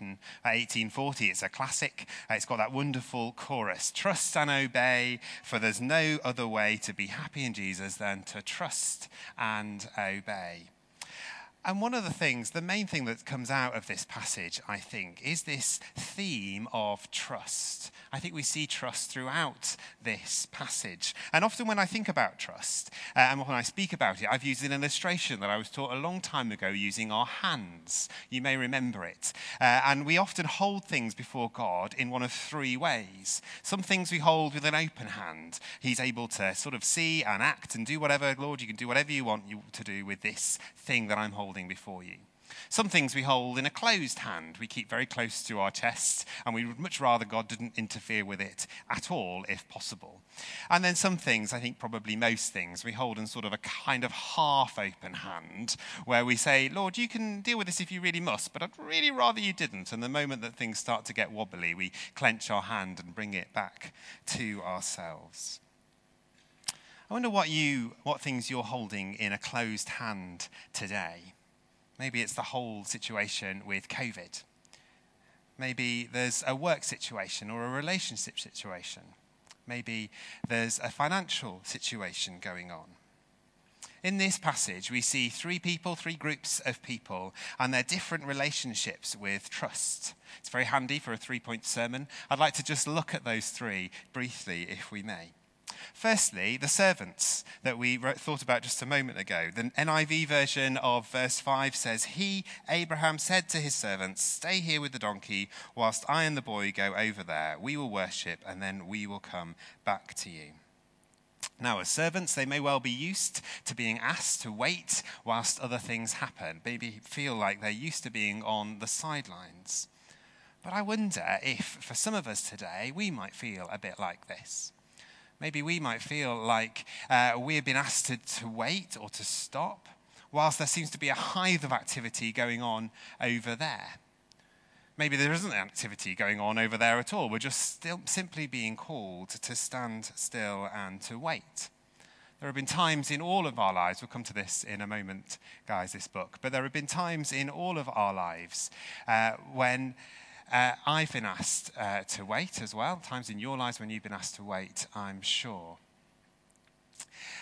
1840. It's a classic. Uh, it's got that wonderful chorus Trust and obey, for there's no other way to be happy in Jesus than to trust and obey. And one of the things, the main thing that comes out of this passage, I think, is this theme of trust. I think we see trust throughout this passage. And often when I think about trust, uh, and when I speak about it, I've used an illustration that I was taught a long time ago using our hands. You may remember it. Uh, and we often hold things before God in one of three ways. Some things we hold with an open hand. He's able to sort of see and act and do whatever, Lord, you can do whatever you want you to do with this thing that I'm holding holding before you. Some things we hold in a closed hand, we keep very close to our chests, and we would much rather God didn't interfere with it at all, if possible. And then some things, I think probably most things, we hold in sort of a kind of half open hand, where we say, Lord, you can deal with this if you really must, but I'd really rather you didn't. And the moment that things start to get wobbly, we clench our hand and bring it back to ourselves. I wonder what you, what things you're holding in a closed hand today. Maybe it's the whole situation with COVID. Maybe there's a work situation or a relationship situation. Maybe there's a financial situation going on. In this passage, we see three people, three groups of people, and their different relationships with trust. It's very handy for a three point sermon. I'd like to just look at those three briefly, if we may. Firstly, the servants that we thought about just a moment ago. The NIV version of verse 5 says, He, Abraham, said to his servants, Stay here with the donkey whilst I and the boy go over there. We will worship and then we will come back to you. Now, as servants, they may well be used to being asked to wait whilst other things happen. Maybe feel like they're used to being on the sidelines. But I wonder if, for some of us today, we might feel a bit like this. Maybe we might feel like uh, we have been asked to, to wait or to stop, whilst there seems to be a hive of activity going on over there. Maybe there isn't activity going on over there at all. We're just still simply being called to stand still and to wait. There have been times in all of our lives, we'll come to this in a moment, guys, this book, but there have been times in all of our lives uh, when uh, I've been asked uh, to wait as well, times in your lives when you've been asked to wait, I'm sure.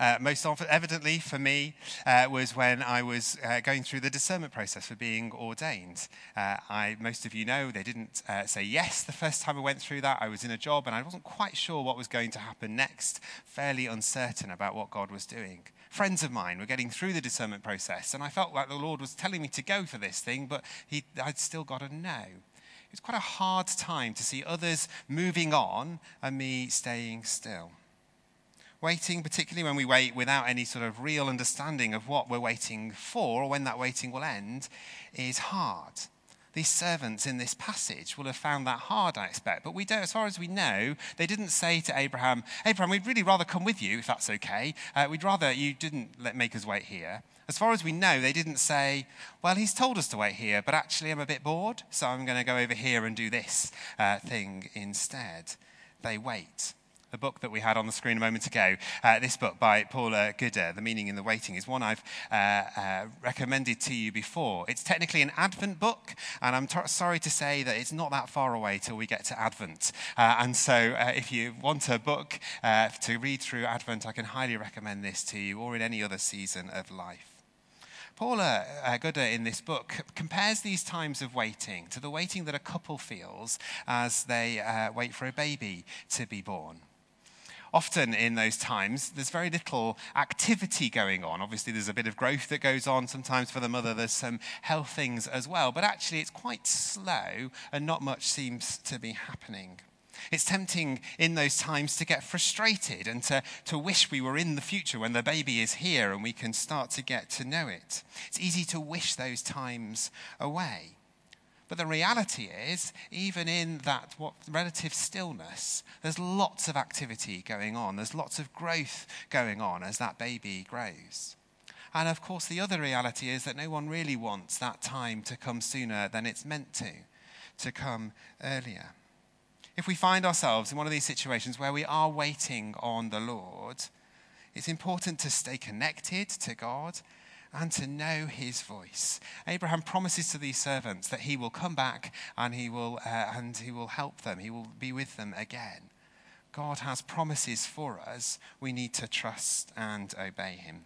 Uh, most often, evidently for me, uh, was when I was uh, going through the discernment process for being ordained. Uh, I, most of you know they didn't uh, say yes the first time I went through that. I was in a job and I wasn't quite sure what was going to happen next, fairly uncertain about what God was doing. Friends of mine were getting through the discernment process, and I felt like the Lord was telling me to go for this thing, but he, I'd still got a no. It's quite a hard time to see others moving on and me staying still. Waiting, particularly when we wait without any sort of real understanding of what we're waiting for or when that waiting will end, is hard. These servants in this passage will have found that hard, I expect. But we don't, as far as we know, they didn't say to Abraham, Abraham, we'd really rather come with you, if that's okay. Uh, we'd rather you didn't let, make us wait here. As far as we know, they didn't say, Well, he's told us to wait here, but actually I'm a bit bored, so I'm going to go over here and do this uh, thing instead. They wait. The book that we had on the screen a moment ago, uh, this book by Paula Gooder, The Meaning in the Waiting, is one I've uh, uh recommended to you before. It's technically an Advent book, and I'm t- sorry to say that it's not that far away till we get to Advent. Uh, and so, uh, if you want a book to read through Advent, I can highly recommend this to you, or in any other season of life. Paula uh, Gooder in this book compares these times of waiting to the waiting that a couple feels as they uh, wait for a baby to be born. Often in those times, there's very little activity going on. Obviously, there's a bit of growth that goes on. Sometimes for the mother, there's some health things as well. But actually, it's quite slow and not much seems to be happening. It's tempting in those times to get frustrated and to, to wish we were in the future when the baby is here and we can start to get to know it. It's easy to wish those times away. But the reality is, even in that what, relative stillness, there's lots of activity going on. There's lots of growth going on as that baby grows. And of course, the other reality is that no one really wants that time to come sooner than it's meant to, to come earlier if we find ourselves in one of these situations where we are waiting on the Lord, it's important to stay connected to God and to know his voice. Abraham promises to these servants that he will come back and he will, uh, and he will help them, he will be with them again. God has promises for us. We need to trust and obey him.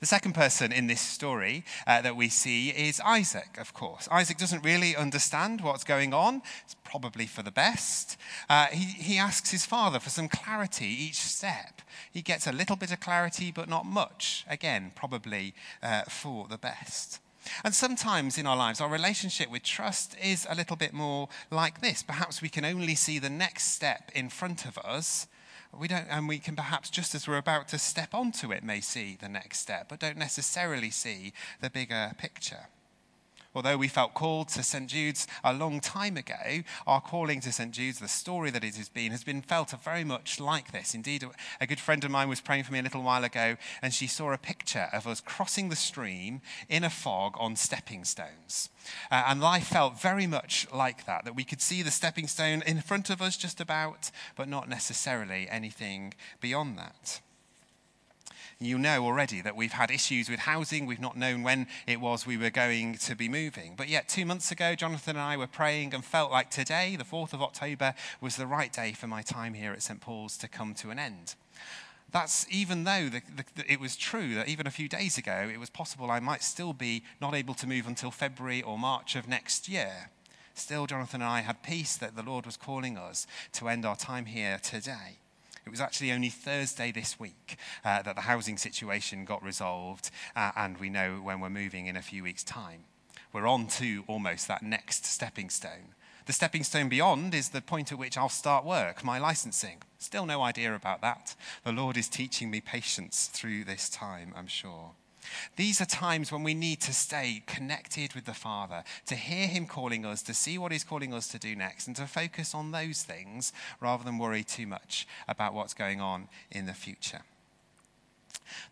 The second person in this story uh, that we see is Isaac, of course. Isaac doesn't really understand what's going on. It's probably for the best. Uh, he, he asks his father for some clarity each step. He gets a little bit of clarity, but not much. Again, probably uh, for the best. And sometimes in our lives, our relationship with trust is a little bit more like this. Perhaps we can only see the next step in front of us we don't, and we can perhaps, just as we're about to step onto it, may see the next step, but don't necessarily see the bigger picture. Although we felt called to St. Jude's a long time ago, our calling to St. Jude's, the story that it has been, has been felt very much like this. Indeed, a good friend of mine was praying for me a little while ago, and she saw a picture of us crossing the stream in a fog on stepping stones. Uh, and life felt very much like that, that we could see the stepping stone in front of us just about, but not necessarily anything beyond that. You know already that we've had issues with housing. We've not known when it was we were going to be moving. But yet, two months ago, Jonathan and I were praying and felt like today, the 4th of October, was the right day for my time here at St. Paul's to come to an end. That's even though the, the, it was true that even a few days ago it was possible I might still be not able to move until February or March of next year. Still, Jonathan and I had peace that the Lord was calling us to end our time here today. It was actually only Thursday this week uh, that the housing situation got resolved, uh, and we know when we're moving in a few weeks' time. We're on to almost that next stepping stone. The stepping stone beyond is the point at which I'll start work, my licensing. Still no idea about that. The Lord is teaching me patience through this time, I'm sure. These are times when we need to stay connected with the Father, to hear Him calling us, to see what He's calling us to do next, and to focus on those things rather than worry too much about what's going on in the future.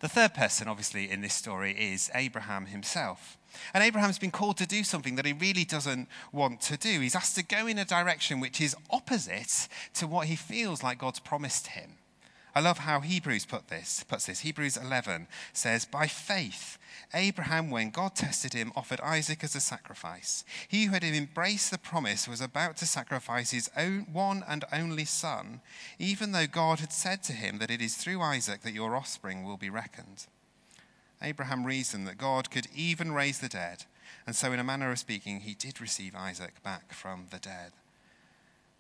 The third person, obviously, in this story is Abraham himself. And Abraham's been called to do something that he really doesn't want to do. He's asked to go in a direction which is opposite to what he feels like God's promised him. I love how Hebrews put this, puts this. Hebrews 11 says, By faith, Abraham, when God tested him, offered Isaac as a sacrifice. He who had embraced the promise was about to sacrifice his own one and only son, even though God had said to him that it is through Isaac that your offspring will be reckoned. Abraham reasoned that God could even raise the dead, and so, in a manner of speaking, he did receive Isaac back from the dead.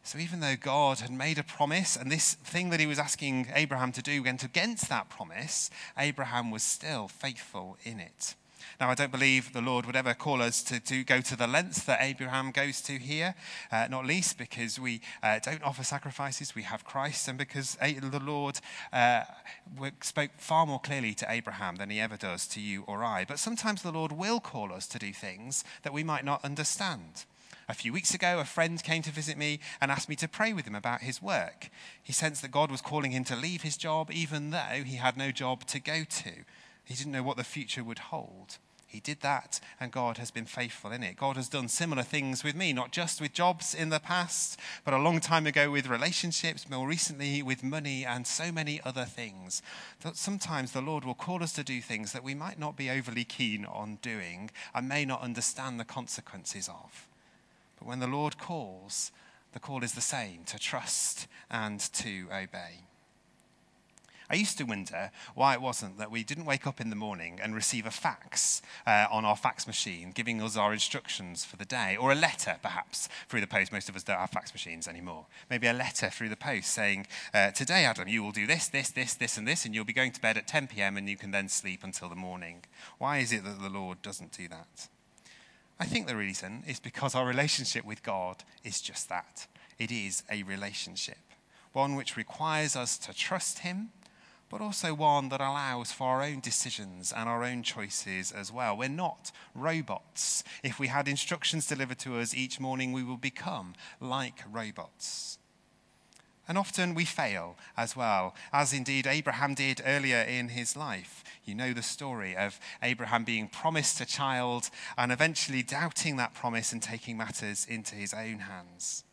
So, even though God had made a promise, and this thing that he was asking Abraham to do went against that promise, Abraham was still faithful in it. Now, I don't believe the Lord would ever call us to, to go to the lengths that Abraham goes to here, uh, not least because we uh, don't offer sacrifices, we have Christ, and because the Lord uh, spoke far more clearly to Abraham than he ever does to you or I. But sometimes the Lord will call us to do things that we might not understand. A few weeks ago, a friend came to visit me and asked me to pray with him about his work. He sensed that God was calling him to leave his job, even though he had no job to go to. He didn't know what the future would hold. He did that, and God has been faithful in it. God has done similar things with me, not just with jobs in the past, but a long time ago with relationships, more recently with money, and so many other things. That sometimes the Lord will call us to do things that we might not be overly keen on doing and may not understand the consequences of. But when the Lord calls, the call is the same to trust and to obey. I used to wonder why it wasn't that we didn't wake up in the morning and receive a fax uh, on our fax machine giving us our instructions for the day, or a letter perhaps through the post. Most of us don't have fax machines anymore. Maybe a letter through the post saying, uh, Today, Adam, you will do this, this, this, this, and this, and you'll be going to bed at 10 p.m. and you can then sleep until the morning. Why is it that the Lord doesn't do that? I think the reason is because our relationship with God is just that it is a relationship, one which requires us to trust Him, but also one that allows for our own decisions and our own choices as well. We're not robots. If we had instructions delivered to us each morning, we will become like robots. And often we fail as well, as indeed Abraham did earlier in his life. You know the story of Abraham being promised a child and eventually doubting that promise and taking matters into his own hands.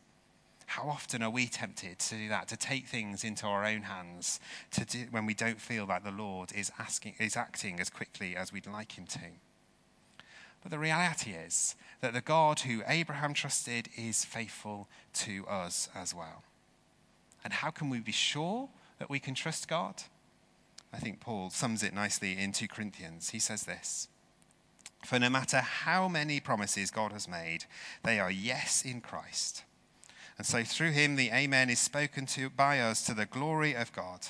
How often are we tempted to do that, to take things into our own hands, to do, when we don't feel like the Lord is, asking, is acting as quickly as we'd like him to? But the reality is that the God who Abraham trusted is faithful to us as well. And how can we be sure that we can trust God? I think Paul sums it nicely in 2 Corinthians. He says this For no matter how many promises God has made, they are yes in Christ. And so through him the Amen is spoken to by us to the glory of God.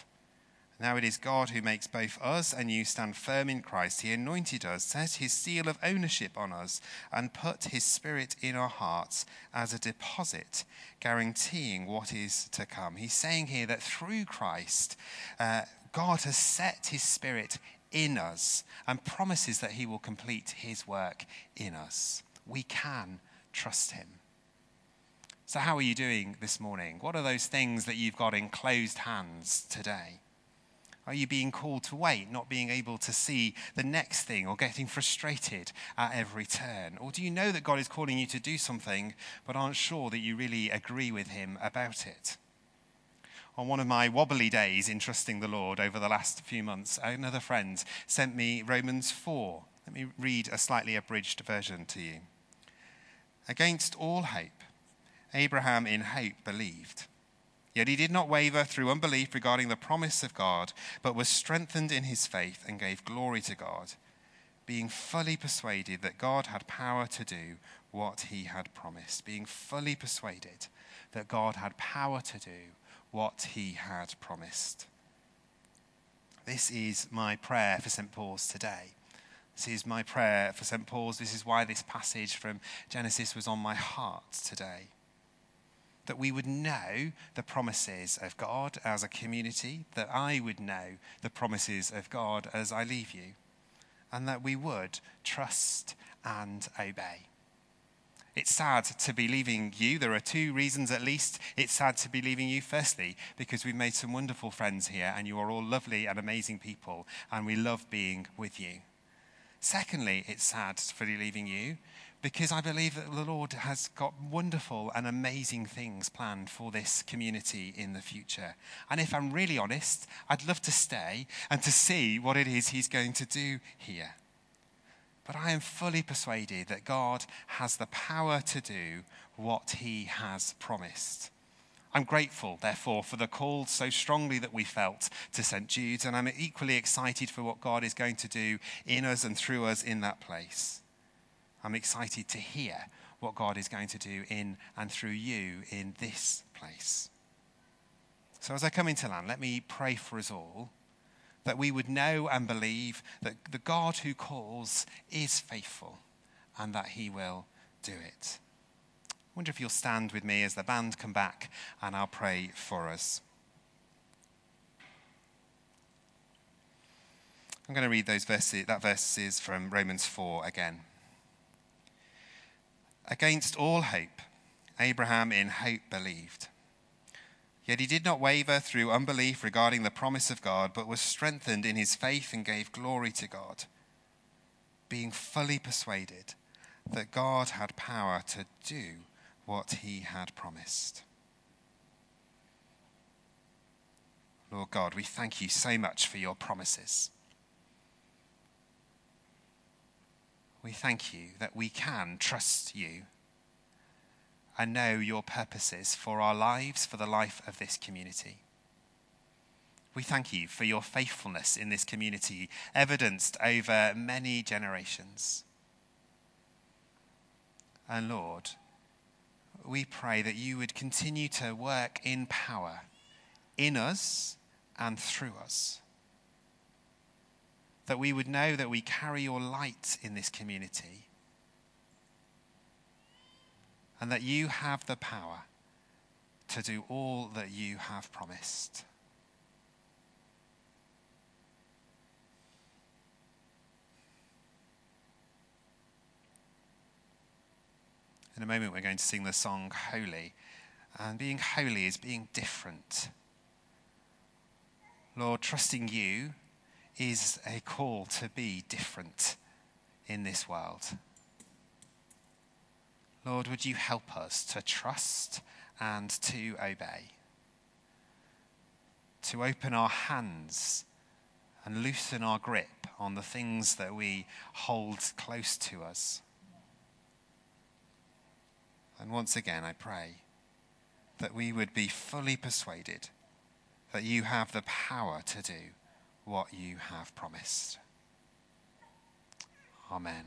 Now it is God who makes both us and you stand firm in Christ. He anointed us, set his seal of ownership on us, and put his spirit in our hearts as a deposit, guaranteeing what is to come. He's saying here that through Christ, uh, God has set his spirit in us and promises that he will complete his work in us. We can trust him. So, how are you doing this morning? What are those things that you've got in closed hands today? Are you being called to wait, not being able to see the next thing or getting frustrated at every turn? Or do you know that God is calling you to do something but aren't sure that you really agree with Him about it? On one of my wobbly days in trusting the Lord over the last few months, another friend sent me Romans 4. Let me read a slightly abridged version to you. Against all hope, Abraham in hope believed Yet he did not waver through unbelief regarding the promise of God, but was strengthened in his faith and gave glory to God, being fully persuaded that God had power to do what he had promised. Being fully persuaded that God had power to do what he had promised. This is my prayer for St. Paul's today. This is my prayer for St. Paul's. This is why this passage from Genesis was on my heart today that we would know the promises of God as a community, that I would know the promises of God as I leave you, and that we would trust and obey. It's sad to be leaving you. There are two reasons at least it's sad to be leaving you. Firstly, because we've made some wonderful friends here and you are all lovely and amazing people and we love being with you. Secondly, it's sad for leaving you because I believe that the Lord has got wonderful and amazing things planned for this community in the future. And if I'm really honest, I'd love to stay and to see what it is He's going to do here. But I am fully persuaded that God has the power to do what He has promised. I'm grateful, therefore, for the call so strongly that we felt to St. Jude's, and I'm equally excited for what God is going to do in us and through us in that place. I'm excited to hear what God is going to do in and through you in this place. So, as I come into land, let me pray for us all that we would know and believe that the God who calls is faithful and that he will do it. I wonder if you'll stand with me as the band come back and I'll pray for us. I'm going to read those verses, that verses from Romans 4 again. Against all hope, Abraham in hope believed. Yet he did not waver through unbelief regarding the promise of God, but was strengthened in his faith and gave glory to God, being fully persuaded that God had power to do what he had promised. Lord God, we thank you so much for your promises. We thank you that we can trust you and know your purposes for our lives, for the life of this community. We thank you for your faithfulness in this community, evidenced over many generations. And Lord, we pray that you would continue to work in power in us and through us that we would know that we carry your light in this community and that you have the power to do all that you have promised. In a moment, we're going to sing the song Holy. And being holy is being different. Lord, trusting you is a call to be different in this world. Lord, would you help us to trust and to obey. To open our hands and loosen our grip on the things that we hold close to us. And once again, I pray that we would be fully persuaded that you have the power to do what you have promised. Amen.